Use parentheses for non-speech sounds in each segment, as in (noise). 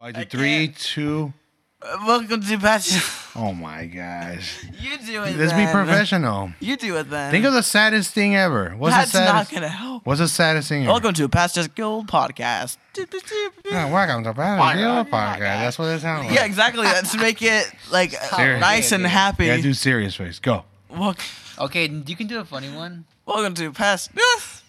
I do I three, can't. two. Uh, Welcome to Passion. (laughs) Oh my gosh. (laughs) You do it. Let's be professional. You do it then. Think of the saddest thing ever. What's That's the not saddest? gonna help. What's the saddest thing ever? Welcome to Pastor's Guild podcast. Yeah, welcome to Pastor's Guild podcast. That's what it sounds like. Yeah, exactly. Let's make it like (laughs) nice and happy. Yeah, do serious face. Go. Welcome, Okay, you can do a funny one. welcome to Pastor. (laughs)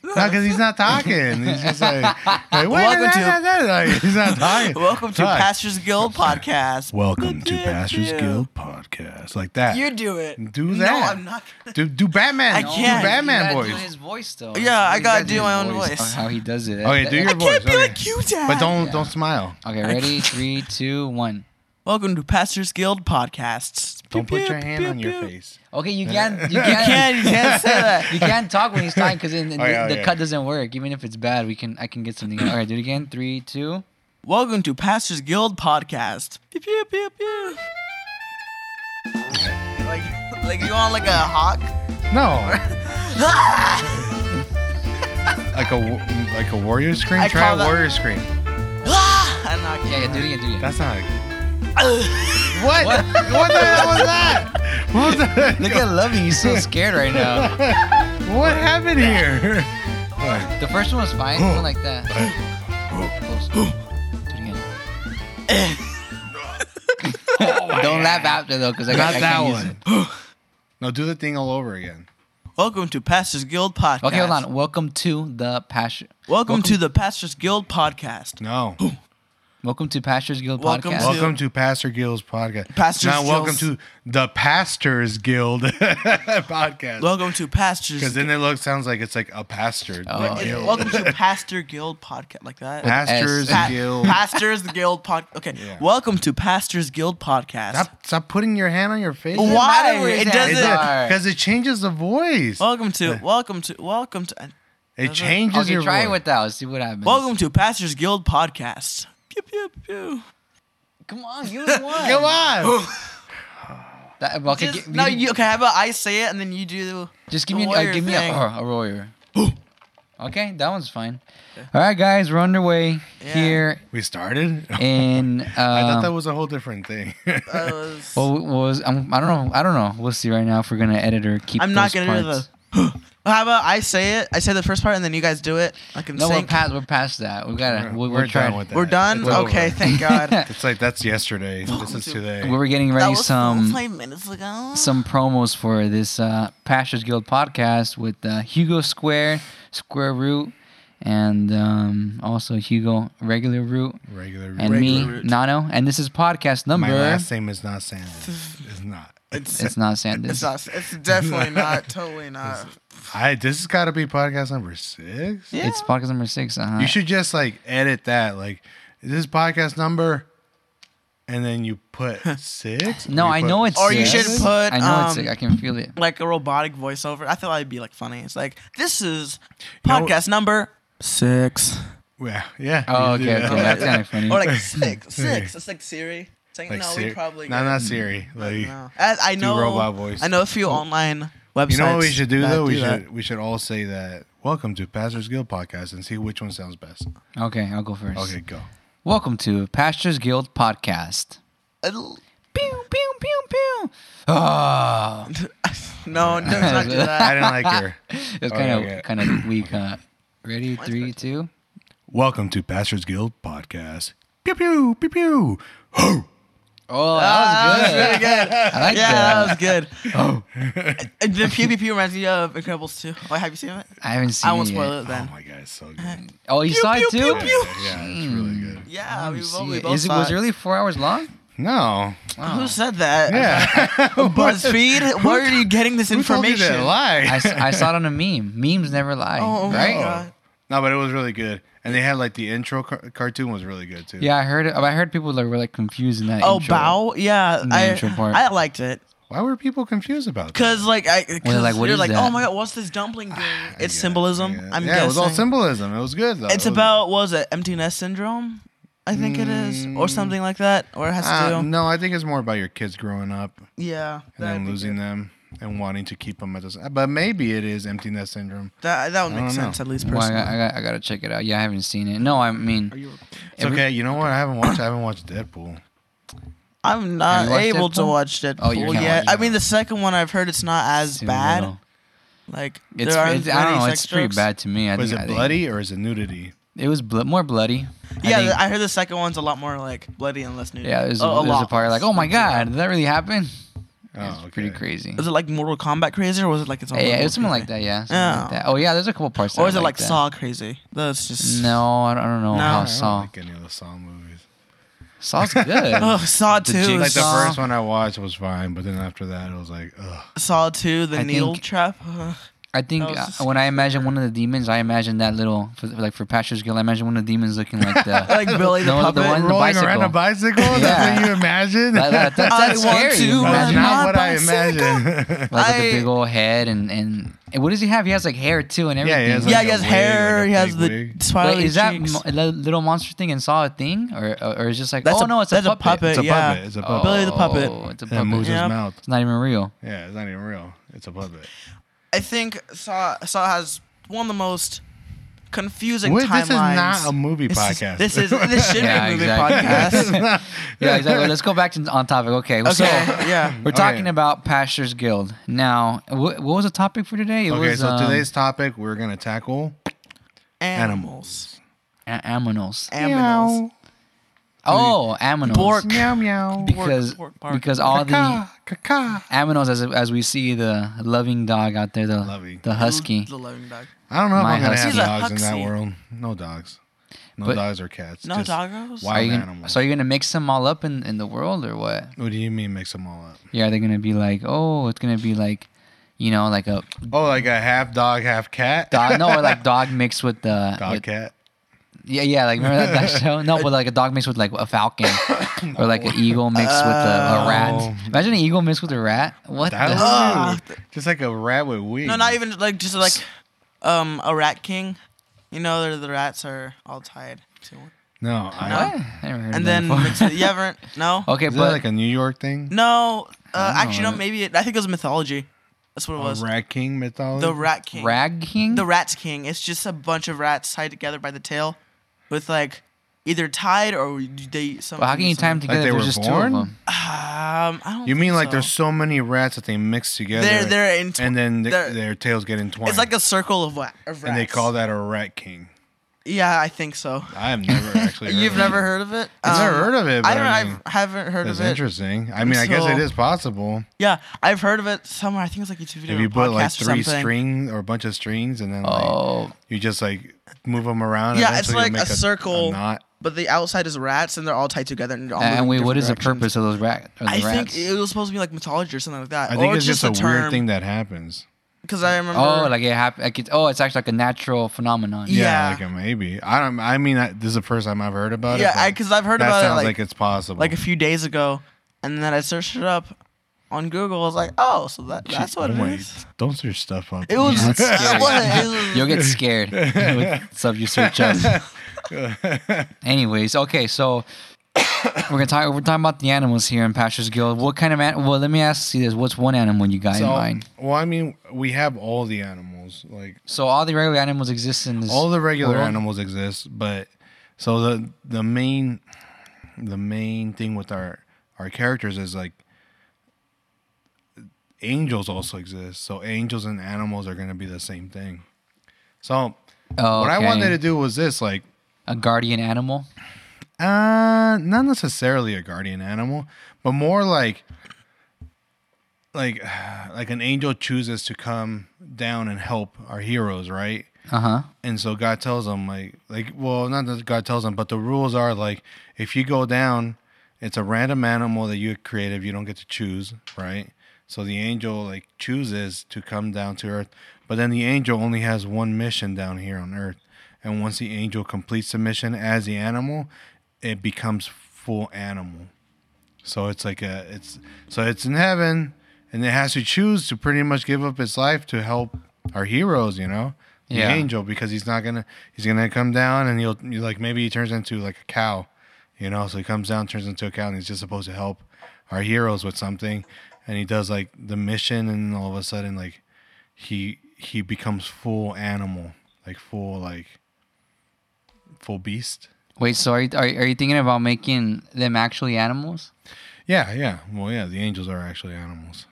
No, because he's not talking. He's just like, (laughs) like wait, Welcome nah, to-. Like, he's not talking. Welcome to Talk. Pastor's Guild podcast. Welcome to Pastors Guild podcast. Like that. You do it. Do that. No, that. I'm not. do do Batman. I can't. Do Batman you voice. Do his voice though. Yeah, I gotta gotta do my own voice. How he does it. Okay, do your I voice. can't be okay. like you, Dad. But don't Yeah. don't smile. Okay, ready? (laughs) Three, two, one. Welcome to Pastor's Guild podcasts. Don't Pew, put your pew, hand pew, on your face. Okay, you can't. (laughs) You You can't. can't. You can't (laughs) say that. You can't talk when he's (laughs) talking because then Oh, yeah, the, oh, yeah. cut doesn't work. Even if it's bad, we can. I can get something. All right, do it again. Three, two. Welcome to Pastors Guild podcast. Pew, pew, pew, pew. like, like you want like a hawk? No. like a wa- like a warrior scream. I Try call a that- warrior scream. Ah, I'm not Yeah, yeah. Do it again. Do it again. That's not. (laughs) What? what the hell was that? What was that? Look at Lovey. He's so scared right now. (laughs) What happened here? The first one was fine. Something like that. Close. Do it again. Don't laugh after though, because I got Not I that can't use one. it. No, do the thing all over again. Welcome to Pastors Guild podcast. Okay, hold on. Welcome to the passion. Welcome, to the Pastors Guild podcast. No. Welcome to Pastors Guild Welcome podcast. to- Welcome to Pastor Gill's podcast. Pastors now, welcome Gill's- to the Pastors Guild (laughs) podcast. Welcome to Pastors. Because then it looks sounds like it's like a pastor. Oh, like It's- guild. Welcome to (laughs) Pastor Guild podcast, like that. Pastors S. Guild. Pastors Guild pod. Okay, Yeah. welcome to Pastors Guild podcast. Stop, stop putting your hand on your face. Why? matter It doesn't- Because it changes the voice. welcome to, welcome to, welcome to, uh, It uh, changes Okay, your try it voice. with that. Let's see what happens. welcome to Pastors Guild podcast. Pew pew pew. Come on, give us one. Come on. That, okay, Just, gi- no, you okay? How about I say it and then you do? Just give the me, uh, warrior give me thing. a, uh, a warrior. (gasps) okay, that one's fine. All right, guys, we're underway Yeah. here We started? (laughs) in. Uh, I thought that was a whole different thing. (laughs) That was- Well, was I'm, I don't know. I don't know. We'll see right now if we're gonna edit or keep. I'm not gonna do the. (gasps) (gasps) How about I say it? I say the first part and then you guys do it. I can No, we're sync. past. We're past that. We gotta. We're, We're we're, done trying. with that. We're done. It's over. Okay, thank (laughs) God. It's like that's yesterday. This is today. We were getting that ready was some five minutes ago. some promos for this uh, Pastors Guild podcast with uh, Hugo Square, Square Root, and um, also Hugo Regular Root, Regular. Root. And Regular me, Root. Nano. And this is podcast number. My last name is not Sanders. It's not. It's, It's not Sanders. it's not. It's definitely not. Totally not. I. This has got to be podcast number six. Yeah. It's podcast number six. Uh-huh. You should just like edit that. Like, is this podcast number? And then you put (laughs) six. no, I know it's. Or you six. should put, I know it's um, six. I can feel it. like a robotic voiceover. I thought that'd be like funny. It's like this is know- podcast number six, Yeah. Yeah. Oh, okay, that. okay, (laughs) that's kind of funny. or like six, (laughs) six. It's like Siri. It's like, Like no, Siri. we probably No, not. Siri. Like, No. I, I do know. robot voice. I know a few online websites. you know what we should do that though? We do that. should we should all say that. Welcome to Pastors Guild podcast and see which one sounds best. Okay, I'll go first. Okay, go. Welcome to Pastors Guild podcast. It'll- Pew pew pew pew. Oh, (laughs) no, do not do I that. I didn't like her. (laughs) it's kind of okay. kind of weak. Uh, ready? Three, two. Welcome to Pastors Guild podcast. Pew pew pew pew. (gasps) Ho! Oh, Ah, that was good. That was really good. I like yeah, that. that was good. Oh, (laughs) the PvP reminds me of Incredibles 2. Oh, have you seen it? I haven't seen it. I won't it spoil yet. it Oh my god, it's so good. (laughs) Oh, you Pew, saw pew, it too? pew, Yeah, pew. yeah, it's really good. Yeah, Let we me both, see we it. both Is it saw was it really four hours long? No. Who said that? Yeah. (laughs) BuzzFeed? Where are you getting this Who told you information? that lie? I, s- I saw it on a meme. Memes never lie, Oh my right? God. No, but it was really good. And they had like the intro car- cartoon was really good too. Yeah, I heard it. I heard people that were like confused in that. Oh, intro. Bow? Yeah, In the I, intro part. I liked it. Why were people confused about that? Cause like I, cause Well, like, what you're is like, that? oh my god, what's this dumpling doing? I It's get it, symbolism. I get it. I'm yeah, guessing. it was all symbolism. It was good though. It's It was- about what was it empty nest syndrome? I think it is, or something like that, or it has to Uh, do. no, I think it's more about your kids growing up Yeah, and then losing them. And wanting to keep them at this. But maybe it is empty nest syndrome. That that would make don't know. sense at least Well, I, personally. got, I, got, I gotta check it out. Yeah, I haven't seen it. No, I mean, Are you? It's Every- okay. You know what? I haven't watched. I haven't watched Deadpool. I'm not you watched able to watch oh, Deadpool Oh, yet. watching I mean, the second one I've heard it's not as too bad. little. Like It's, there it's I don't know. sex It's pretty jokes. bad to me. I Was think, it I think- bloody or is it nudity? It was bl- more bloody. I Yeah, think- I heard the second one's a lot more like bloody and less nudity. yeah. There's, Oh, a, there's a part like, oh my god, did that really happen? Oh, it's okay. pretty crazy. Was it like Mortal Kombat crazy, or was it like its own? Yeah, yeah, level it's something crazy? like that. Yeah. something Yeah. like oh. that. Oh yeah, there's a couple parts. that Or are is it like that. Saw crazy? That's just No, I don't, I don't know No. how I don't Saw. like any of the Saw movies. Saw's good. (laughs) Oh, Saw The Two. jig- Like the first one I watched was fine, but then after that it was like, ugh. Saw Two, the I needle think- trap. (laughs) Ugh. I think That was uh, when I imagine one of the demons, I imagine that little for, like for Pastor's Guild. I imagine one of the demons looking like the (laughs) like (laughs) Billy the the puppet. one- the Rolling around a bicycle. bicycle? That's what you imagine? that, that, that's, (laughs) I that's want scary. to you That's ride imagine. my not what I imagine. like with I- the big old head and, and and what does he have? He has like hair too and Yeah, everything. he has, yeah, he has wig, hair. like he has fake the wig. smiley Wait, is that mo- the little monster thing and Saw a thing, or or is just like That's oh a- no, it's that's a a puppet. puppet. It's a yeah. puppet. It's a puppet. Billy the puppet. Oh, it's a puppet. it moves his mouth. It's not even real. Yeah, it's not even real. It's a puppet. I think Saw Saw has one of the most confusing Wait, timelines. this is not a movie This is- podcast. This is this should Yeah, be a movie exactly. Podcast. not- (laughs) Yeah, exactly. Let's go back to on topic. Okay, so Okay, yeah. we're Okay. talking about Pastors Guild. Now, wh- what was the topic for today? It Okay, was, so um, today's topic we're gonna tackle Animals. a- aminals. Animals. Oh, aminals. Bork. Meow meow. Because Bork, bark. because all the Caca, caca. aminals, as as we see the loving dog out there, the Lovey. the husky. The loving dog. I don't know if My I'm gonna have husky. He's a dogs in that huxley. world. No dogs. No But- dogs or cats. No just doggos? wild Are you gonna, animals. so are you gonna mix them all up in, in the world or what? What do you mean mix them all up? Yeah, are they gonna be like, oh, it's gonna be like, you know, like a Oh, like a half dog, half cat? dog? No, or like (laughs) dog mixed with the Dog with- cat. Yeah, yeah, like remember that, that (laughs) show? No, but like a dog mixed with like a falcon, or like an eagle mixed with a, a Oh. rat. Imagine an eagle mixed with a rat. What? That the? was weird. Just like a rat with wings. No, not even like just like um a rat king. You know, the, the rats are all tied to one. No, I, What? I never heard of And that then before. mix it, you haven't? No. (laughs) okay, Is that but like a New York thing? No. Uh, don't actually, know. no. Maybe it, I think it was mythology. That's what it A was. rat king mythology? The rat king. rag king. The rat's king. It's just a bunch of rats tied together by the tail, with like either tied or they. Some, Well, how can you tie them together? they if were just born? two of them. Um, I don't. You mean think like so. there's so many rats that they mix together They're they're in. and then th- they're- their tails get entwined. It's like a circle of, of rats. and they call that a rat king. Yeah, I think so. I have never actually. (laughs) heard You've of never it. heard of it? I've never Um, heard of it. But I don't. I I mean, haven't heard of it. interesting. I mean, I guess So- it is possible Yeah, I've heard of it somewhere. I think it's was like YouTube video. if or you put like podcast or three something. strings or a bunch of strings and then like Oh, you just like move them around. Yeah, it's eventually you'll like a make circle. A knot. But the outside is rats, and they're all tied together. And, they're all and moving wait, what different the directions. purpose of those rat? Of the I rats? think it was supposed to be like mythology or something like that. I think or it's just, a, term, weird thing that happens. Because I remember. Oh, like it happened. Like it's, oh, it's actually like a natural phenomenon. Yeah. like a maybe. I don't. I mean, I, this is the first time I've heard about it. yeah, it. but because I've heard that about it sounds like like, it's possible. like a few days ago, and then I searched it up on Google. I was like, oh, so that that's what oh, it wait, is. Don't search stuff up. It was. That's (laughs) scary. what? It was- (laughs) You'll get scared (laughs) with stuff you search up. Anyways, okay, so (coughs) we're gonna talk. We're talking about the animals here in Pastors Guild. What kind of an? Well, let me ask you this: What's one animal you got in mind? well, I mean, we have all the animals. Like So all the regular animals exist in this. all the regular world? animals exist, but so the the main the main thing with our our characters is like angels also exist. So angels and animals are gonna be the same thing. So Oh, what I wanted to do was this, like a guardian animal. Uh, not necessarily a guardian animal, but more like like (sighs) like an angel chooses to come down and help our heroes, right? Uh huh. And so God tells them like like well, not that God tells them, but the rules are like if you go down, it's a random animal that you created, you don't get to choose, right? So the angel like chooses to come down to earth, but then the angel only has one mission down here on earth. And once the angel completes the mission as the animal, it becomes full animal. So it's like a it's so it's in heaven and it has to choose to pretty much give up its life to help our heroes, you know? The Yeah. angel because he's not gonna he's gonna come down and he'll you like maybe he turns into like a cow, you know, so he comes down, turns into a cow and he's just supposed to help our heroes with something. and he does like the mission, and all of a sudden like he he becomes full animal, like full like full beast. Wait, so are you, are, are you thinking about making them actually animals? Yeah, yeah. Well, yeah, the angels are actually animals.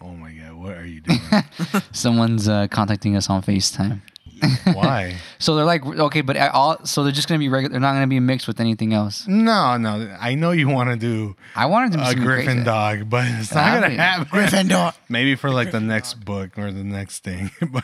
Oh my god, what are you doing? (laughs) Someone's uh, contacting us on FaceTime. (laughs) Why? (laughs) So they're like, okay, but all so they're just gonna be regular. They're not gonna be mixed with anything else. No, no. I know you want to do I wanted to a Griffin crazy. dog, but it's not gonna be- Griffin dog. Maybe for like the next book or the next thing. but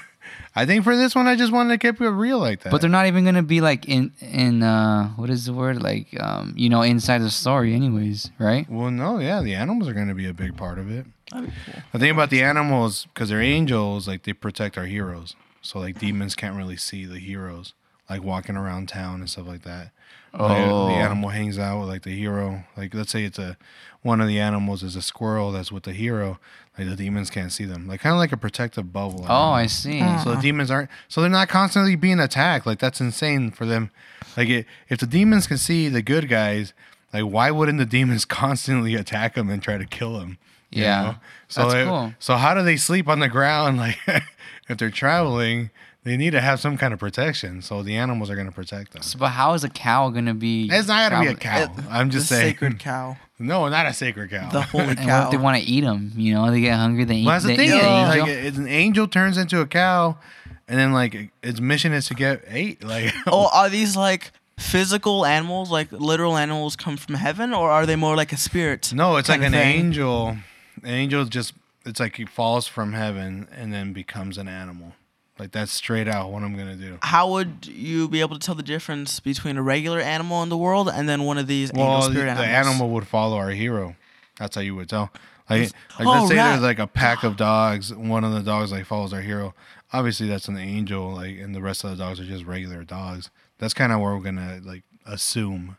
I think for this one, I just wanted to keep it real like that. But they're not even gonna be like in in uh what is the word like um you know inside the story anyways, right? well, no, yeah, the animals are going to be a big part of it. Cool. The thing about the animals, because they're angels, like they protect our heroes. So like demons can't really see the heroes, like walking around town and stuff like that. Like, uh, Oh. the animal hangs out with like the hero. Like let's say it's a one of the animals is a squirrel that's with the hero. Like the demons can't see them. Like kind of like a protective bubble. Oh, I see. So the uh-huh. demons aren't. So they're not constantly being attacked. Like that's insane for them. Like it, if the demons can see the good guys, like why wouldn't the demons (laughs) constantly attack them and try to kill them? you Yeah. know? So That's it- cool. So how do they sleep on the ground? (laughs) Like (laughs) if they're traveling, they need to have some kind of protection. So the animals are going to protect them. So, but how is a cow gonna be? It's not going to be a traveling? cow. I'm just the saying. sacred cow. (laughs) No, not a sacred cow. The holy And cow. they want to eat them? You know, they get hungry. They eat. Well, that's the thing. eat is, like, it's an angel turns into a cow, and then like its mission is to get ate. (laughs) Like, oh, are these like physical animals, like literal animals come from heaven, or are they more like a spirit? no, it's like an thing? angel. An angel just it's like he falls from heaven and then becomes an animal. Like that's straight out what I'm gonna do. How would you be able to tell the difference between a regular animal in the world and then one of these Well, angel the, spirit the animals? animal would follow our hero. That's how you would tell. Like, like Oh, let's say right. there's like a pack of dogs. One of the dogs like follows our hero. Obviously, that's an angel. Like, and the rest of the dogs are just regular dogs. That's kind of where we're gonna like assume.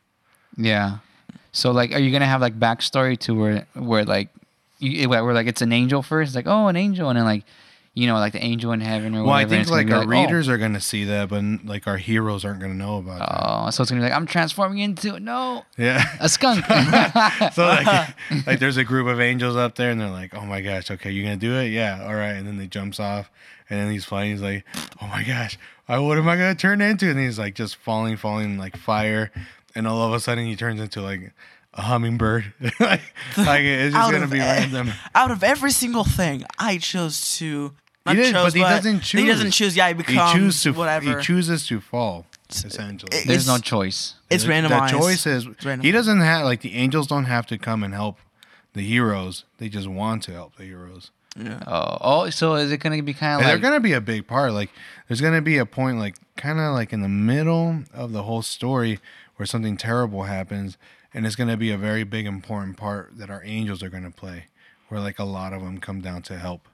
Yeah. So like, are you gonna have like backstory to where where like, you, where like it's an angel first, like oh an angel, and then like, you know, like the angel in heaven or Well, I whatever. and think it's gonna like be our oh, readers are gonna see that, but like our heroes aren't gonna know about that. Oh, so it's gonna be like I'm transforming into no Yeah. a skunk. (laughs) (laughs) so like, (laughs) like there's a group of angels up there, and they're like, "Oh my gosh, okay, you're gonna do it? Yeah, all right." And then they jumps off, and then he's flying. He's like, "Oh my gosh, what am I gonna turn into?" And he's like just falling, falling like fire, and all of a sudden he turns into like a hummingbird. like, like it's just gonna be e- random. Out of every single thing, I chose to. Not He didn't- chose, but he doesn't choose. He doesn't choose. choose. Yeah, he He becomes chooses to. whatever. He chooses to fall. Essentially, it- There's no choice. it's The- randomized. The choice is random. he doesn't have like the angels don't have to come and help the heroes. They just want to help the heroes. Yeah. Oh, oh, so is it gonna be kind And of they're gonna be a big part. Like there's gonna be a point like kind of like in the middle of the whole story where something terrible happens, and it's gonna be a very big important part that our angels are gonna play, where like a lot of them come down to help.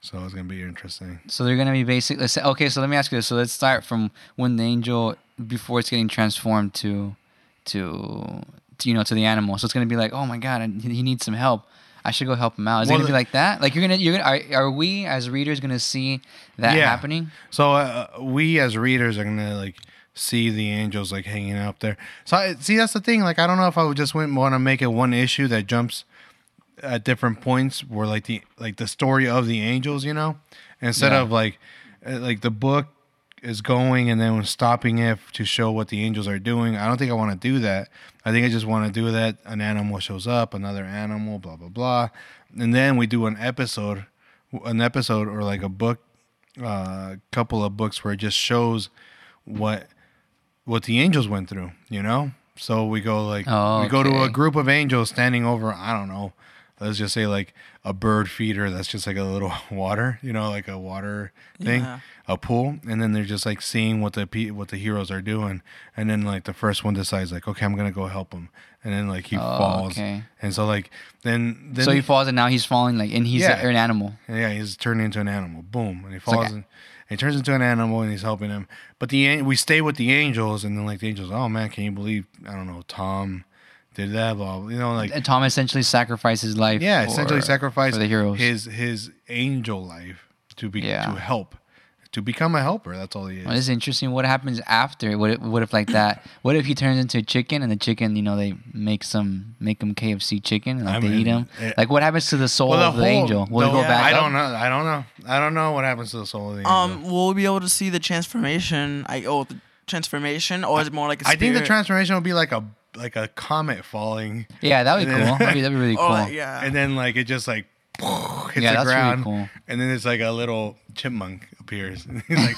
So it's gonna be interesting. So they're gonna be basically Let's say, okay, so let me ask you this. So let's start from when the angel before it's getting transformed to, to, to you know, to the animal. So it's gonna be like, oh my god, I- he needs some help. I should go help him out. Is Well, it gonna be like that? Like you're gonna, you're gonna, are, are we as readers gonna see that Yeah. happening? So uh, we as readers are gonna like see the angels like hanging out there. So I, see that's the thing. Like I don't know if I would just want to make it one issue that jumps at different points where like the like the story of the angels, you know, instead Yeah. of like uh, like the book is going and then stopping it to show what the angels are doing. I don't think I want to do that. I think I just want to do that. An animal shows up, another animal, blah blah blah, and then we do an episode, an episode or like a book, uh, couple of books where it just shows what what the angels went through. You know, so we go like Oh, we go to a group of angels standing over. I don't know. Let's just say like a bird feeder that's just like a little (laughs) water, you know, like a water thing, Yeah. a pool, and then they're just like seeing what the pe- what the heroes are doing, and then like the first one decides like, okay, I'm gonna go help him, and then like he Oh, falls, okay. and so like then then so he falls and now he's falling like, and he's Yeah. a, an animal. yeah, he's turned into an animal. Boom, and he falls and he turns into an animal, and he's helping him. But the we stay with the angels, and then like the angels, oh man, can you believe? I don't know, Tom did that, blah, blah you know, like And Tom essentially sacrificed his life. yeah, for- essentially sacrificed for the heroes. his his angel life to be Yeah. to help to become a helper. That's all he is. Well, it's interesting. What happens after? What if, what if like that? What if he turns into a chicken and the chicken, you know, they make some make him KFC chicken, and like I they mean, eat him. it- like what happens to the soul Well, of the angel? Will the it go whole- back I up? don't know. I don't know. I don't know what happens to the soul of the angel. Um, will we be able to see the transformation? I oh the transformation, or is it more like a I think the transformation will be like a like a comet falling, Yeah, that'd be And then- cool. That'd be, that'd be really (laughs) oh, cool. like, yeah. and then like it just like (laughs) hits Yeah, the that's really ground, cool. and then it's like a little chipmunk appears. (laughs) He's like,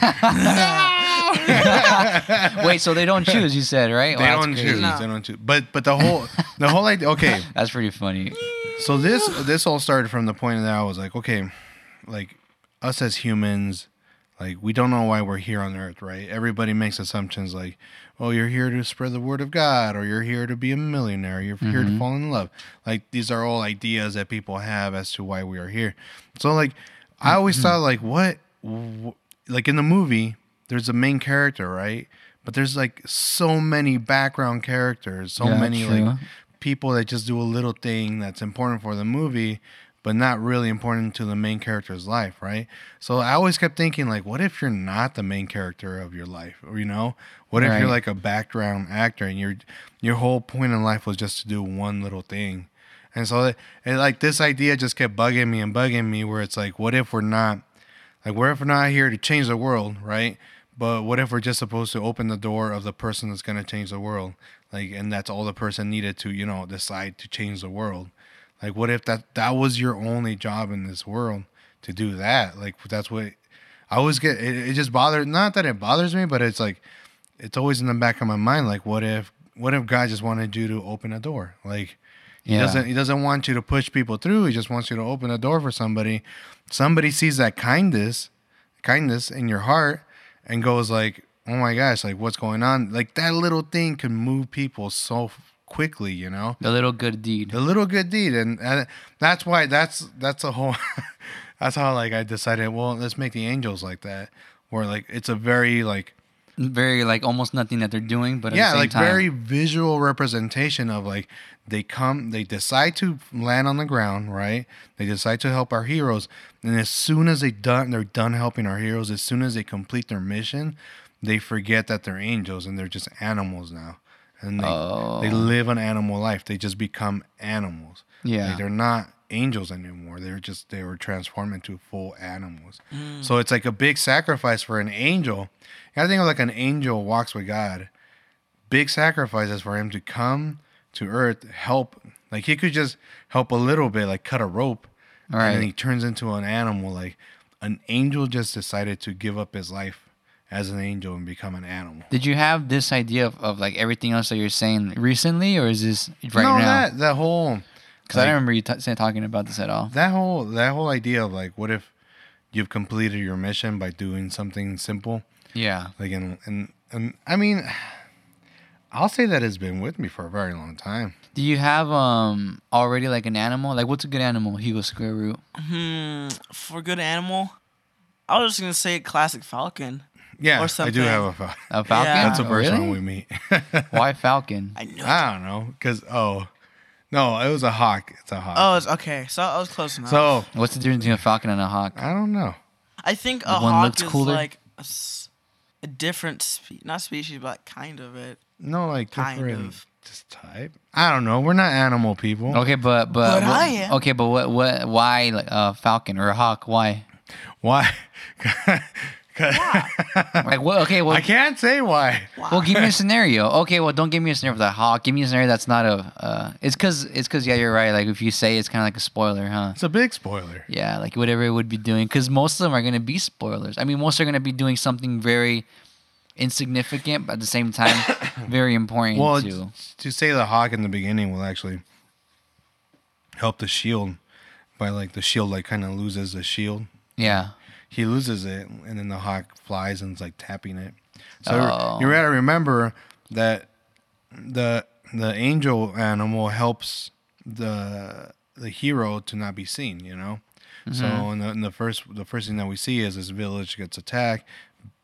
Wait, so they don't choose? You said right? they Wow, that's don't choose. No. They don't choose. But but the whole the whole idea. Okay, That's pretty funny. so this this all started from the point that I was like, okay, like us as humans, like we don't know why we're here on Earth, right? Everybody makes assumptions like, oh, you're here to spread the word of God, or you're here to be a millionaire, you're here to mm-hmm. fall in love. Like these are all ideas that people have as to why we are here. So like, I always mm-hmm. thought like, what, like in the movie, there's a main character, right? But there's like so many background characters, so Yeah, many true. like people that just do a little thing that's important for the movie but not really important to the main character's life right? So i always kept thinking like what if you're not the main character of your life or you know? What if Right. you're like a background actor and your your whole point in life was just to do one little thing? And so it, it, like this idea just kept bugging me and bugging me where it's like what if we're not like what if we're not here to change the world right? But what if we're just supposed to open the door of the person that's going to change the world? Like and that's all the person needed to you know decide to change the world like what if that that was your only job in this world to do that? Like that's what i always get it, it just bothers not that it bothers me but it's like it's always in the back of my mind like what if what if god just wanted you to open a door? Like he Yeah. doesn't he doesn't want you to push people through. He just wants you to open a door for somebody. Somebody sees that kindness kindness in your heart and goes like oh my gosh like what's going on? Like that little thing can move people so quickly you know? The little good deed. the little good deed and, and that's why that's that's a whole (laughs) that's how like i decided well let's make the angels like that where like it's a very like Very like almost nothing that they're doing, but at yeah the same like time, very visual representation of like they come they decide to land on the ground right? They decide to help our heroes and as soon as they done they're done helping our heroes as soon as they complete their mission they forget that they're angels and they're just animals now and they, Oh. they live an animal life. They just become animals. Yeah. like they're not angels anymore. They're just they were transformed into full animals. Mm. So it's like a big sacrifice for an angel. You gotta think of like an angel walks with god. Big sacrifices for him to come to earth help like he could just help a little bit like cut a rope All and then he turns into an animal. Like an angel just decided to give up his life as an angel and become an animal Did you have this idea of, of like everything else that you're saying recently, or is this right no now? that that whole Because I don't remember you t- talking about this at all. that whole that whole idea of like what if you've completed your mission by doing something simple Yeah. like and and, and i mean i'll say that has been with me for a very long time Do you have um already like an animal? Like what's a good animal? Hugo Square Root. Hmm. For good animal, I was just gonna say classic falcon. Yeah Or i do have a falcon A falcon? Yeah. that's the first really? one we meet (laughs) Why falcon? I know. i don't know because oh no it was a hawk it's a hawk Oh, it's okay. So I was close enough. so What's the difference between a falcon and a hawk? i don't know I think a The one hawk looks is cooler? like a different spe- not species, but kind of it. no like Kind different of. just type i don't know we're not animal people Okay, but but, But what- I am. okay, but what what why like a falcon or a hawk? Why? why (laughs) (laughs) Like what? Okay, well, i can't say why well, give me a scenario. Okay, well, don't give me a scenario for the hawk. Give me a scenario that's not a. Uh, it's cause it's cause yeah, you're right. Like if you say it's kind of like a spoiler, huh? it's a big spoiler Yeah, like whatever it would be doing, because most of them are gonna be spoilers. I mean, most are gonna be doing something very insignificant, but at the same time, (coughs) very important well to. to say the hawk in the beginning will actually help the shield by like the shield like kind of loses the shield Yeah. He loses it and then the hawk flies and it's like tapping it. So Oh. you gotta remember that the the angel animal helps the the hero to not be seen you know? So mm-hmm. in the, in the first the first thing that we see is this village gets attacked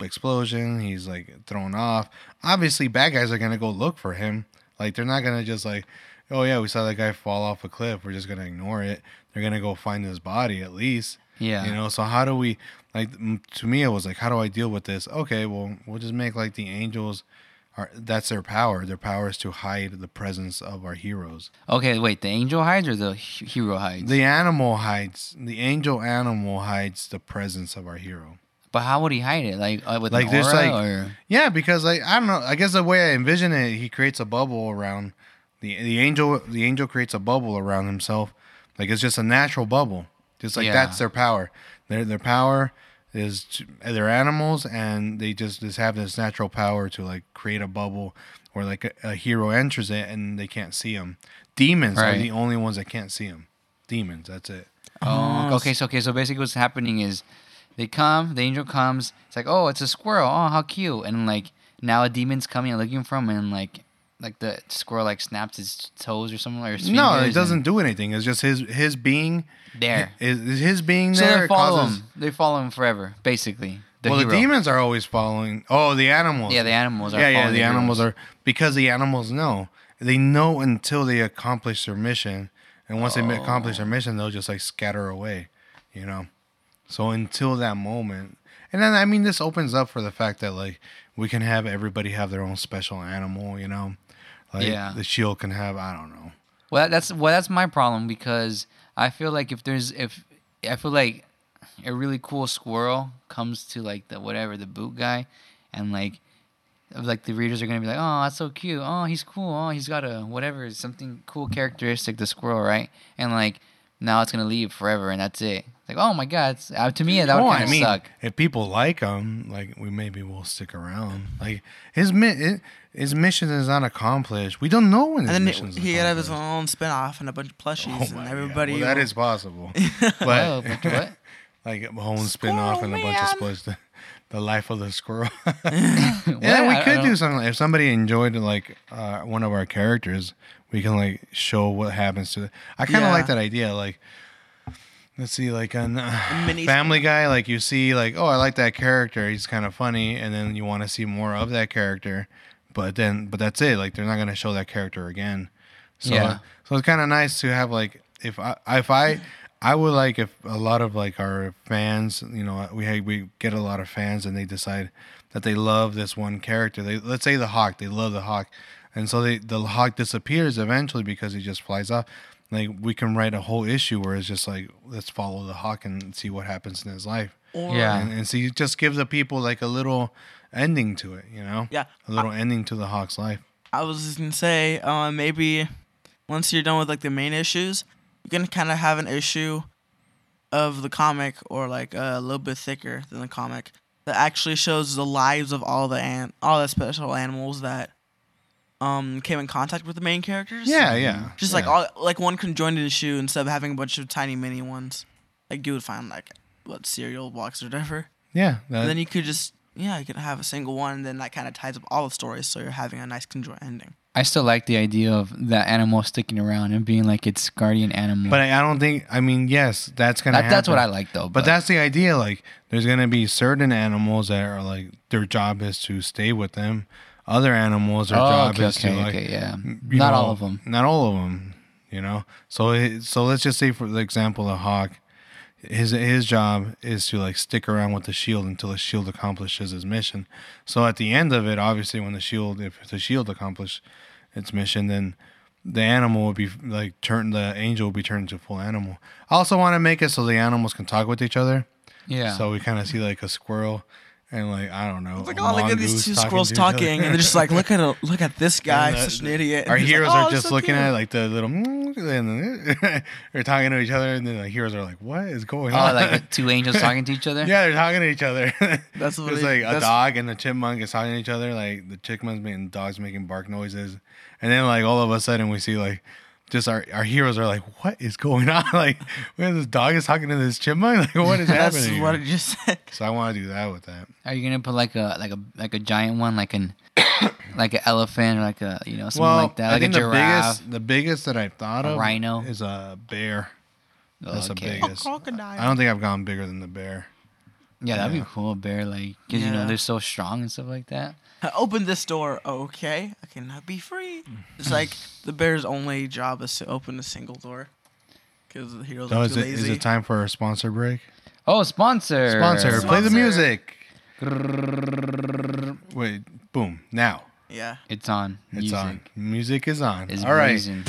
explosion he's like thrown off. Obviously bad guys are gonna go look for him. Like they're not gonna just like oh yeah we saw that guy fall off a cliff we're just gonna ignore it. They're gonna go find his body at least Yeah. You know, so how do we like to me it was like how do I deal with this? Okay, well, we'll just make like the angels are that's their power. Their power is to hide the presence of our heroes. Okay, wait. The angel hides or the hero hides? The animal hides. The angel animal hides the presence of our hero. but how would he hide it? Like uh, with Like, an aura like- or Yeah, because like I don't know. I guess the way I envision it, he creates a bubble around the the angel. The angel creates a bubble around himself. Like it's just a natural bubble. Just like Yeah. that's their power. Their their power is to, they're animals and they just just have this natural power to like create a bubble where like a, a hero enters it and they can't see him. Demons are the only ones that can't see him. Demons. That's it. Oh, oh, okay. So okay, so basically what's happening is they come, the angel comes. It's like, oh, it's a squirrel. Oh, how cute! And like now a demon's coming and looking for him, and like like the squirrel like snaps his toes or something, or his No, it doesn't do anything. It's just his his being There. Is, is his being So there they follow causes him. They follow him forever, basically. The well, hero. the demons are always following. Oh, the animals. Yeah, the animals are. yeah, yeah. following The animals are because the animals know. They know until they accomplish their mission, and once they accomplish Oh. their mission, they'll just like scatter away. You know. So until that moment, and then I mean, this opens up for the fact that like we can have everybody have their own special animal. You know. Like Yeah. the shield can have. I don't know. Well, that's well, that's my problem because I feel like if there's if I feel like a really cool squirrel comes to like the whatever the boot guy, and like like the readers are gonna be like, oh, that's so cute. Oh, he's cool. Oh, he's got a whatever something cool characteristic, the squirrel, right? And like now it's gonna leave forever, and that's it. Like, oh my god, it's, uh, to me that would Well, kind I of mean, suck. if people like him, like we maybe will stick around. Like his mi- his mission is not accomplished. We don't know when his And then mission is he could have his own spin-off and a bunch of plushies Oh and everybody. Well, that will- is possible, Oh, (laughs) but but what? (laughs) like a whole spin off and a bunch of plushies. The, (laughs) the life of the squirrel. What? yeah, we I- I could don't- do something. Like, if somebody enjoyed like uh, one of our characters, we can like show what happens to it. I kind of Yeah. like that idea. Like, let's see, like on uh, mini- (laughs) Family Guy, like you see, like oh, I like that character. He's kind of funny, and then you want to see more of that character, but then but that's it. Like they're not gonna show that character again. So Yeah. so it's kind of nice to have like if I if I. I would like if a lot of like our fans, you know, we we get a lot of fans and they decide that they love this one character. They let's say the hawk, they love the hawk, and so they the hawk disappears eventually because he just flies off. Like we can write a whole issue where it's just like let's follow the hawk and see what happens in his life, Or, Yeah. and, and see just give the people like a little ending to it, you know, Yeah. a little ending to the hawk's life. I was just gonna say, uh, maybe once you're done with like the main issues, you can kind of have an issue of the comic or like a little bit thicker than the comic that actually shows the lives of all the an- all the special animals that um came in contact with the main characters. Yeah, yeah, Just like yeah. all like one conjoined shoe instead of having a bunch of tiny mini ones. Like you would find like what cereal box or whatever. yeah. That, And then you could just yeah, you could have a single one, and then that kind of ties up all the stories, so you're having a nice conjoined ending. I still like the idea of that animal sticking around and being like its guardian animal. but I, I don't think. I mean, yes, that's gonna. that, that's what I like though. But that's the idea. Like, there's gonna be certain animals that are like their job is to stay with them. Other animals, their oh, job okay, is okay, to like, okay, yeah. Not know, all of them. Not all of them. You know. So it, so let's just say for the example, the hawk, his his job is to like stick around with the shield until the shield accomplishes his mission. So at the end of it, obviously, when the shield, if the shield accomplished its mission, then the animal would be like turned. The angel would be turned into a full animal. I also want to make it so the animals can talk with each other. Yeah. So we kind of see like a squirrel and like I don't know. It's like, oh, look at these two squirrels to each other. talking, and they're just (laughs) like, look at a, look at this guy, the- such an idiot. Our And like, heroes "Oh, are just so looking cute." at like the little, (laughs) and (laughs) they're talking to each other, and then the heroes are like, "What is going oh, on?" like two angels talking to each other. yeah, they're talking to each other. That's what it's it- like a dog and a chipmunk is talking to each other. Like the chipmunk's making dogs making bark noises, and then like all of a sudden we see like. Just our, our heroes are like, what is going on? (laughs) Like, when this dog is talking to this chipmunk? (laughs) Like, what is (laughs) That's happening? what here? it just said. So I want to do that with that. Are you gonna put like a like a like a giant one, like an (coughs) like an elephant or like a you know something well, like that, I like a think the giraffe? biggest, the biggest that I've thought A of, rhino? is a bear. That's okay. the biggest. crocodile. I don't think I've gone bigger than the bear. Yeah, that'd Yeah. be cool, a bear, like because you know Yeah. they're so strong and stuff like that. Open this door. Okay, I cannot be free. It's like the bear's only job is to open a single door. because the heroes So are is too it, lazy. is it time for a sponsor break? Oh, sponsor. Sponsor, play the Sponsor. music. Wait, boom, now. Yeah. It's on. It's Music on. Music is on. Is All right. blazing.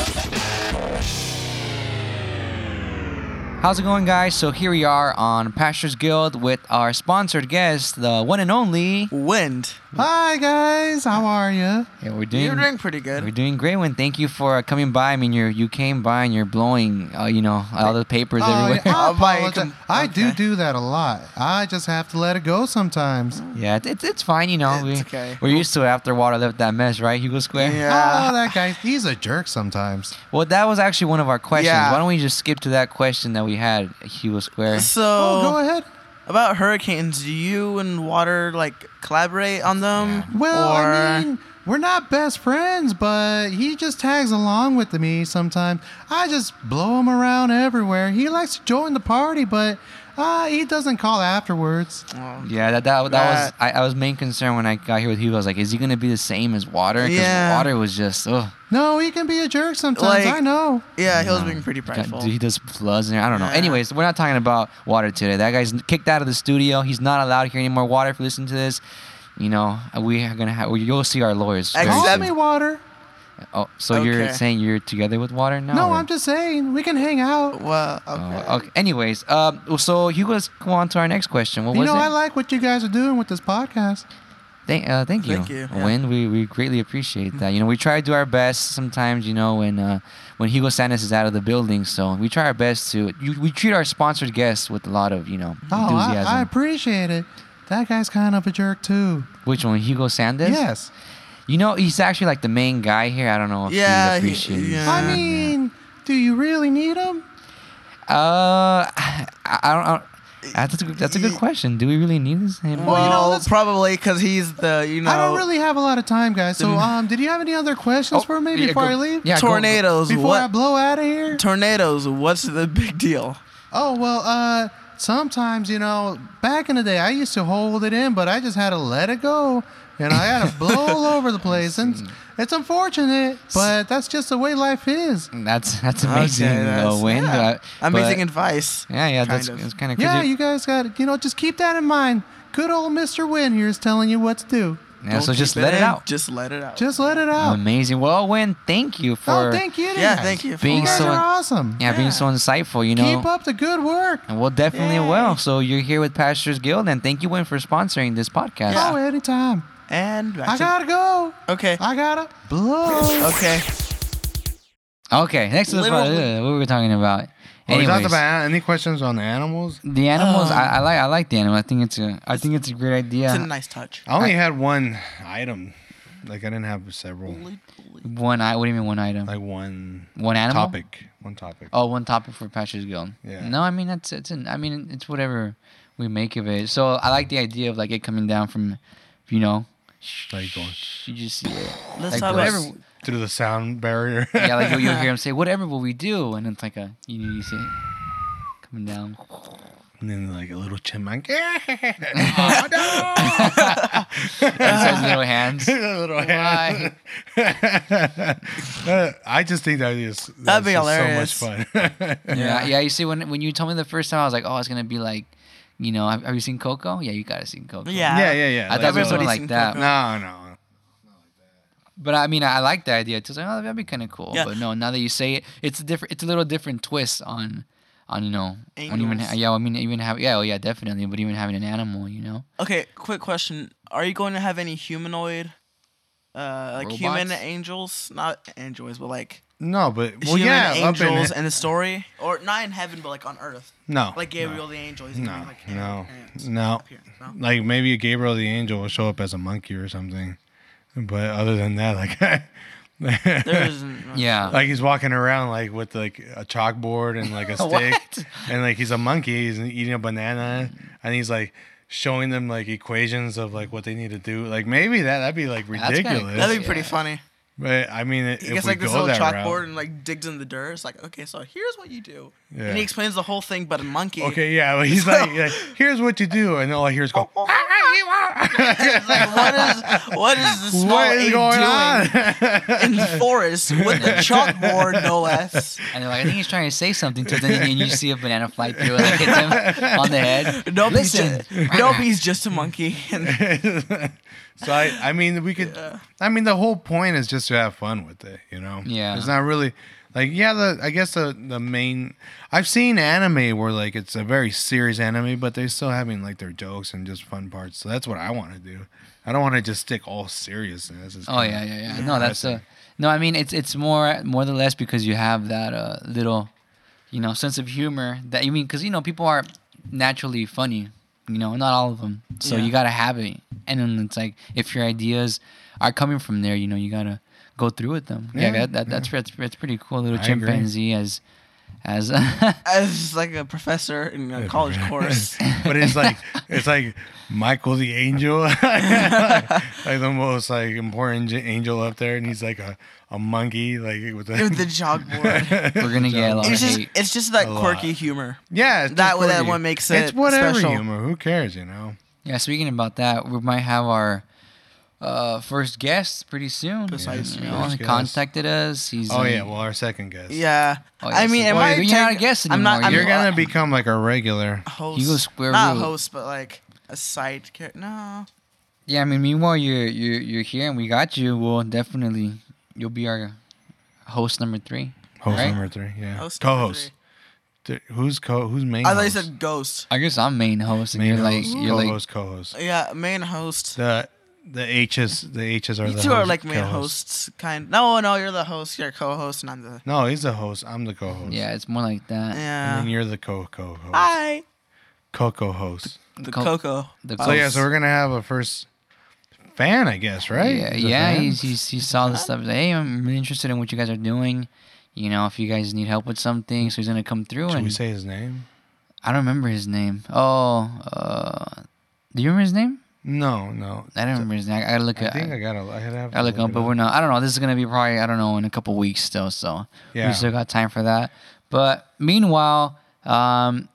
How's it going, guys? So here we are on Pastors Guild with our sponsored guest, the one and only. Wind. Hi guys, how are you? Yeah, we're doing. You're doing pretty good. We're doing great one. Thank you for coming by. I mean, you you came by and you're blowing, uh, you know, all the papers Oh, everywhere. yeah, I I'll buy a apologize. com- I do okay. do that a lot. I just have to let it go sometimes. Yeah, it's it's fine. You know, we, okay. we're used to it after water left that mess, right, Hugo Square? Yeah. Oh, that guy, he's a jerk sometimes. Well, that was actually one of our questions. Yeah. Why don't we just skip to that question that we had, Hugo Square? So Oh, go ahead. about hurricanes, do you and Water like collaborate on them? Well, or I mean, we're not best friends, but he just tags along with me sometimes. I just blow him around everywhere. He likes to join the party, but uh, he doesn't call afterwards. Oh, Yeah, that that, that was I, I, was main concern when I got here with Hugo. I was like, is he gonna be the same as water? Because Yeah. water was just ugh. No, he can be a jerk sometimes. Like- I know. yeah, he was being pretty God, prideful. he does floods in there. I don't know. Yeah. Anyways, we're not talking about water today. That guy's kicked out of the studio. He's not allowed here anymore. Water, if you listen to this, you know we are gonna have. You'll see our lawyers. very Except- Call me water. Oh, so you're saying you're together with water now? No, or- I'm just saying we can hang out. well, Oh, okay. okay. Anyways, um, so Hugo, let's go on to our next question. What You was know, it? I like what you guys are doing with this podcast. Thank, uh, thank you, Thank you, yeah. Win. We we greatly appreciate that. You know, we try to do our best sometimes. You know, when uh, when Hugo Sanders is out of the building, so we try our best to. You, we treat our sponsored guests with a lot of you know Oh, I, enthusiasm. I appreciate it. That guy's kind of a jerk too. Which one, Hugo Sanders? Yes. You know, he's actually like the main guy here. I don't know if Yeah, you he- appreciate. yeah. I mean, do you really need him? Uh, I, I don't. I don't that's a, good- that's a good question. Do we really need this? Him? Well, you know, probably because he's the you know I don't really have a lot of time, guys. So, um, did you have any other questions Oh, for me yeah, before go- I leave? yeah, go- tornadoes. Before I blow out of here? tornadoes? What's the big deal? Oh well, uh, sometimes you know, back in the day, I used to hold it in, but I just had to let it go, and I had to blow all over the place, and mm. it's unfortunate, but that's just the way life is. That's that's amazing, Okay, that's- Win. yeah. but- Amazing but- advice. Yeah, yeah, that's kind of. it's kind of Yeah, you guys got to, you know, just keep that in mind. Good old Mister Win here is telling you what to do. yeah. So Don't just keep let it out. Just let it out. Just let it out. Amazing. Well, Win, thank you oh, for oh, thank you. yeah, thank you. Being You for- guys so- are awesome. yeah, being so insightful. You know, Keep up the good work. and we'll definitely Yay. will. So you're here with Pastors Guild, and thank you, Win, for sponsoring this podcast. Yeah. Oh, anytime. And back I to- gotta go. okay. I gotta blow. Okay. Okay, next to the Literally- uh, what were we talking about? Oh, we talked Anyways, about any questions on the animals? the animals. Um, I, I like. I like the animal. I think it's a. I think it's a great idea. It's a nice touch. I only had one item. Like I didn't have several. One. I. What do you mean one item? Like one one animal. topic. One topic. Oh, one topic for Pastors Guild. Yeah. No, I mean that's it's. An, I mean it's whatever we make of it. So I like the idea of like it coming down from, you know, Like going you just. Let's Like talk whatever. about. through the sound barrier. (laughs) yeah, like you'll, you'll hear (laughs) him say, "Whatever will we do?" And it's like a you know you see it coming down. and then like a little chipmunk. (laughs) and says little hands. little hand. I just think that is That'd be just hilarious. So much fun. Yeah, yeah. You see, when when you told me the first time, I was like, "Oh, it's gonna be like." You know, have, have you seen Coco? Yeah, you gotta see Coco. Yeah. yeah, yeah, yeah. I thought it was something like that. Coco. No, no. But I mean, I, I like the idea. It's like, oh, that'd be kind of cool. Yeah. But no, now that you say it, it's a different. It's a little different twist on, on you know, on even Angles. yeah. I mean, even have yeah, oh yeah, definitely. But even having an animal, you know. Okay, quick question. Are you going to have any humanoid, uh, like human angels? Not androids, but like No, but well, human yeah, up in angels it. in the story, or not in heaven, but like on earth, No, like Gabriel the angel. He's No, gonna be like no, hands, no. appearance, no. Like maybe Gabriel the angel will show up as a monkey or something. But other than that, like, (laughs) There isn't. Yeah. like he's walking around like with like a chalkboard and like a (laughs) stick, and like he's a monkey. He's eating a banana, and he's like showing them like equations of like what they need to do. Like maybe that that'd be like That's kinda ridiculous. That'd be pretty Yeah. funny. But I mean, if He gets we like this go little chalkboard route, and like digs in the dirt. It's like, okay, so here's what you do. Yeah. And he explains the whole thing, but a monkey. okay, yeah, but he's like, like, (laughs) here's what you do, and all I hear is go. (laughs) Ah, ah, (laughs) it's like, what is what is the small what is ape going doing on? in the forest with the chalkboard, no less? And they're like, I think he's trying to say something to them, and you see a banana fly through and like, hit them on the head. Nope, he's Listen. just, nope, he's just a monkey. So I, I mean, we could. I mean, the whole point is just to have fun with it, you know. Yeah. It's not really like yeah. The I guess the the main. I've seen anime where like it's a very serious anime, but they're still having like their jokes and just fun parts. So that's what I want to do. I don't want to just stick all seriousness. It's Oh yeah, yeah, yeah. No, that's a no. I mean, it's it's more more or less because you have that uh, little, you know, sense of humor that you mean because you know people are naturally funny. You know, not all of them. So Yeah. you gotta have it, and then it's like if your ideas are coming from there, you know, you gotta go through with them. Yeah, Yeah, that, that that's that's that's pretty cool. Little I agree. chimpanzee as as (laughs) as like a professor in a college (laughs) course. but it's like it's like Michael the angel, (laughs) like the most like important angel up there, and he's like a, a monkey, like with the, with the chalkboard. (laughs) we're gonna get a lot It's of just hate. it's just that A lot. quirky humor. yeah. it's That just that quirky. one makes it It's whatever special. humor. Who cares? You know. Yeah, speaking about that, we might have our uh, first guest pretty soon. Besides you you. know, First he guest. contacted us. He's Oh uh, yeah. Well, our second guest. Yeah. Oh, I yes. mean, it Well, might you're not take- a guest I'm not. anymore. I'm You're gonna become like a regular. a host. You go square not root. a host, but like a side character. No. Yeah, I mean, meanwhile you're you're you're here and we got you. Well, definitely you'll be our host number three. Host Right? number three. Yeah. Host Co-host. Th- Who's co? Who's main? I thought you host? said ghost. I guess I'm main host and main you're like host, you're like co-host, co-host. Yeah, main host. The the H's the H's are You the two are like main co-hosts. hosts, kind. No, no, you're the host. You're co-host, and I'm the. No, he's the host. I'm the co-host. yeah, it's more like that. Yeah. And you're the co co host. Hi. Co-co host. The Co- Coco. The So yeah, so we're gonna have a first fan, I guess, right? Yeah, He's yeah. fan? He's, he's, he saw the stuff. Hey, I'm interested in what you guys are doing. You know, if you guys need help with something, so he's gonna come through. Should and we say his name? I don't remember his name. Oh, uh, do you remember his name? No, no. I don't remember his name. I gotta look I at. think I gotta. I gotta have. I look up, but we're not. I don't know. This is gonna be probably I don't know in a couple weeks still. So Yeah. we still got time for that. But meanwhile, um,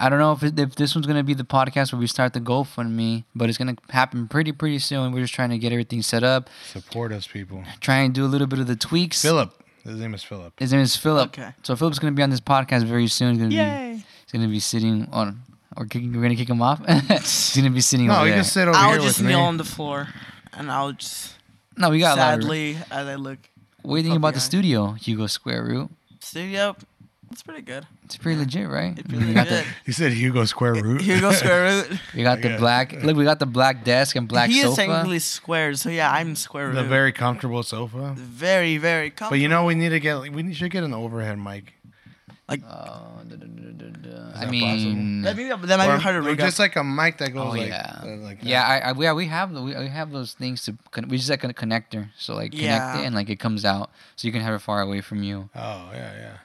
I don't know if it, if this one's gonna be the podcast where we start the GoFundMe, but it's gonna happen pretty pretty soon. We're just trying to get everything set up, Support us, people. try and do a little bit of the tweaks. Philip. His name is Philip. His name is Philip. Okay. So Philip's gonna be on this podcast very soon. He's gonna be he's gonna be sitting on. Or kicking, we're gonna kick him off. (laughs) he's gonna be sitting No, over you there. can sit over I'll here just with kneel me. on the floor, and I'll just no, we got a lot sadly as I look What do you think about the behind. studio, Hugo Square Root? studio. It's pretty good. It's pretty legit, right? It's pretty we got good. He said Hugo Square Root. Hugo square (laughs) root. the we got the black look. We got the black desk and black sofa. he is technically squared, so yeah, I'm square root. the very comfortable sofa. very, very comfortable. But you know, we need to get. We should get an overhead mic. Oh, da, da, da, da, da. I that mean, that, may, that might or, be hard to or just like a mic that goes oh like, yeah, uh, like yeah. I, I, yeah, we have the- we, we have those things to con- we just like a connector, so like connect Yeah. it and like it comes out, so you can have it far away from you. Oh yeah, yeah.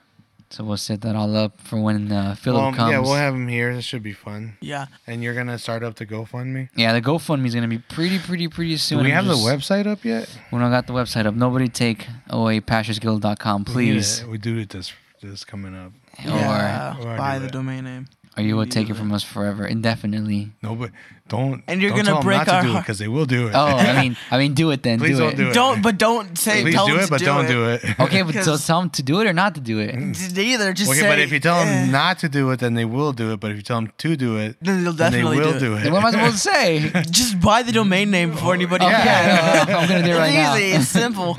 So we'll set that all up for when uh, Philip well, comes. yeah, we'll have him here. This should be fun. Yeah. And you're gonna start up the GoFundMe. yeah, the GoFundMe is gonna be pretty, pretty, pretty soon. Do we I'm have just- the website up yet? We don't got the website up. Nobody take away pastorsguild.com, We need please. it. We do it this this coming up. Or yeah. or buy the it. domain name. Or you will take it from us forever, indefinitely. No, but don't. And you're don't gonna tell 'em break not to do it heart. because they will do it. Oh, I mean, (laughs) I mean, do it then. Please do don't it. do it. Don't, but don't say. Please tell do them it, to but do don't it. do it. (laughs) Okay, but so tell them to do it or not to do it. Neither. Just Okay, say. but if you tell them eh, not to do it, then they will do it. But if you tell them to do it, then they'll then they definitely will do, do it. it. Then what am I supposed to (laughs) say? Just buy the domain name before anybody. Okay, can. I know, I'm gonna do it right now. it's now. easy. It's simple.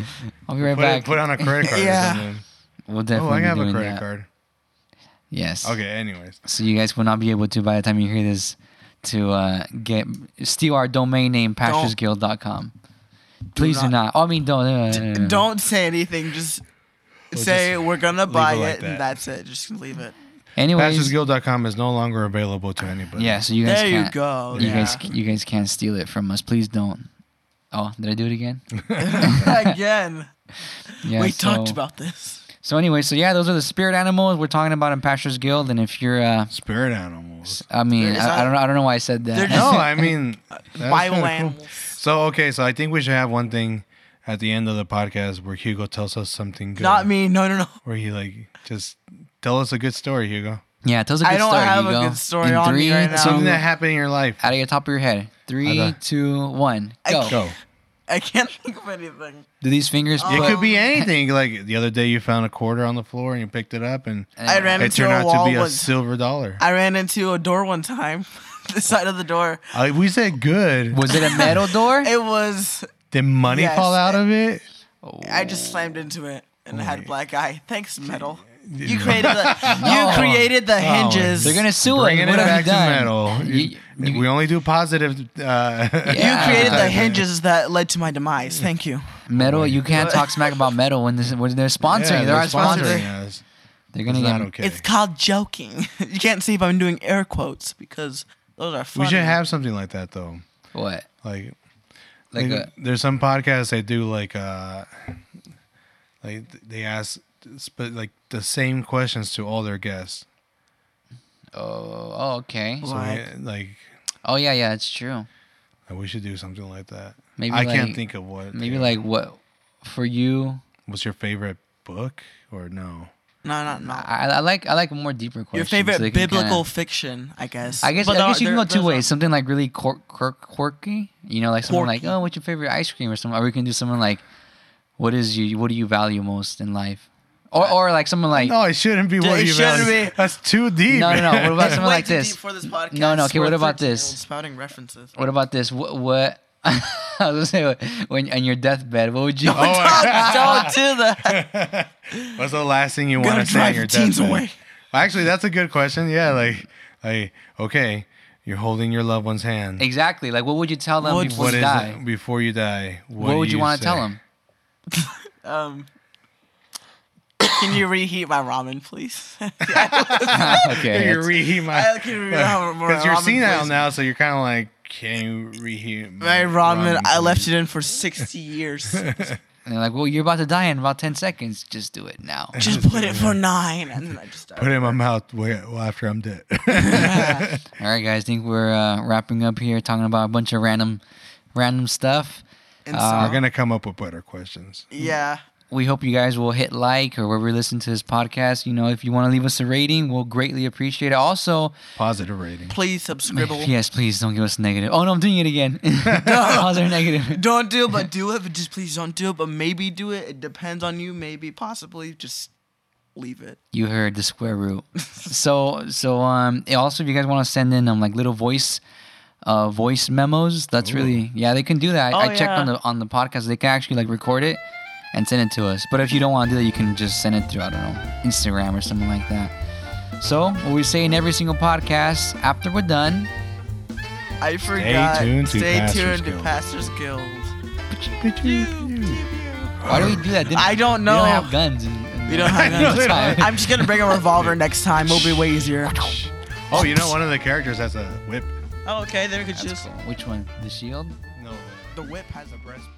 I'll be right Put, back. it, put on a credit card Yeah. or something. we'll Oh, definitely I have a doing credit that. card. Yes. Okay, anyways. So you guys will not be able to by the time you hear this to uh, get steal our domain name pastorsguild.com. Please do not. not. Oh, I mean, don't. Uh. Don't say anything. Just We'll say just we're gonna buy it it, that. and that's it. Just leave it. Anyways, PastorsGuild.com is no longer available to anybody. yeah. So you guys There you can't. go. You yeah. guys, you guys can't steal it from us. Please don't. Oh, did I do it again? (laughs) again. (laughs) Yeah. we so, talked about this. So anyway, so yeah, those are the spirit animals we're talking about in Pastors Guild, and if you're, uh, Spirit animals. I mean, There's I, I a- don't know, I don't know why I said that. (laughs) No, I (laughs) mean, that's Bible kinda cool. animals. So okay, so I think we should have one thing at the end of the podcast where Hugo tells us something good. Not me. No, no, no. Where he like just tell us a good story, Hugo. Yeah, tell us a good story. I don't story. have a good story In on me right now. Something that happened in your life. out of your top of your head. Three, Okay. two, one, I go. Go. I can't (laughs) think of anything. Do these fingers? Oh. It put- could be anything. (laughs) Like the other day, you found a quarter on the floor and you picked it up, and I ran it into turned a out wall to be a once. silver dollar. I ran into a door one time. (laughs) the side of the door. Uh, we said good. Was it a metal door? It was. Did money Yes. fall out of it? I just slammed into it and it had a black eye. Thanks, metal. Yeah. You created the. (laughs) No. You created the hinges. They're gonna sue us. Bringing What it have back you to done? metal. You- you- we only do positive. Uh, Yeah. You created the hinges that led to my demise. Thank you. metal. You can't talk smack about metal when this when they're sponsoring. Yeah, they're they're sponsoring us. They're It's gonna not get. okay. It's called joking. (laughs) you can't see if I'm doing air quotes because those are funny. we should have something like that though. What? Like, Like like a, there's some podcasts they do like uh, like they ask, but like the same questions to all their guests. oh, oh, okay. So Like- we, like Oh yeah, yeah, it's true. we should do something like that. Maybe I like, can't think of what. Maybe yeah. like what for you? what's your favorite book or no? No, not no. I, I like I like more deeper questions. Your so favorite they can biblical kinda- fiction, I guess. I guess But I there guess are- you can there- go two there's a- ways. Something like really quirk, quirk, quirky, you know, like something like, Quirky. oh, what's your favorite ice cream or something. Or we can do something like, what is you? What do you value most in life? Or or like someone like, no, it shouldn't be what it you shouldn't be. That's too deep. No, no, no. What about It's something way like this? for this podcast. No, no, okay, We're what about 13 this? Spouting references. what about this? What what? (laughs) I was gonna say when on your deathbed, what would you? Oh, (laughs) my Don't do that. (laughs) What's the last thing you want to say on your teens deathbed? away. Actually, that's a good question. Yeah, like, like, okay, you're holding your loved one's hand. Exactly. Like, what would you tell them What- before What you die? it before you die? What, would you, do want to tell them? Um, can you reheat my ramen, please? (laughs) (laughs) okay. you reheat my. I can reheat my Because you're ramen, senile please. now, so you're kind of like, can you reheat My ramen, I left it in for (laughs) 60 years. And they're like, well, you're about to die in about 10 seconds. Just do it now. Just put it for nine. And then I just Put it in my mouth way, well, after I'm dead. All right, guys. I think we're uh, wrapping up here, talking about a bunch of random, random stuff. And Uh, so- We're gonna come up with better questions. yeah. We hope you guys will hit like or wherever you listen to this podcast. You know, if you want to leave us a rating, we'll greatly appreciate it. Also, Positive rating. Please subscribe. (laughs) yes, please don't give us negative. Oh no, I'm doing it again. (laughs) Positive, negative. (laughs) Don't do it, but do it. But just please don't do it. But maybe do it. It depends on you. Maybe, possibly. Just leave it. You heard the square root. so, so um, also if you guys want to send in um like little voice, uh, voice memos, that's really yeah they can do that. I, Oh, I checked on the on the podcast. They can actually like record it and send it to us. But if you don't want to do that, you can just send it through I don't know Instagram or something like that. So what we say in every single podcast after we're done. I forgot. tuned to Stay Pastors tuned to Guild. Pastors Guild. Why do we do that? Didn't- I don't know. We know. don't have guns. And, and We don't have all (laughs) the guns. time. I'm just gonna bring a revolver next time. It'll be way easier. Oh, you know, one of the characters has a whip. Oh, okay. Then we could just. cool. Which one? The shield? No, The whip has a the breastplate.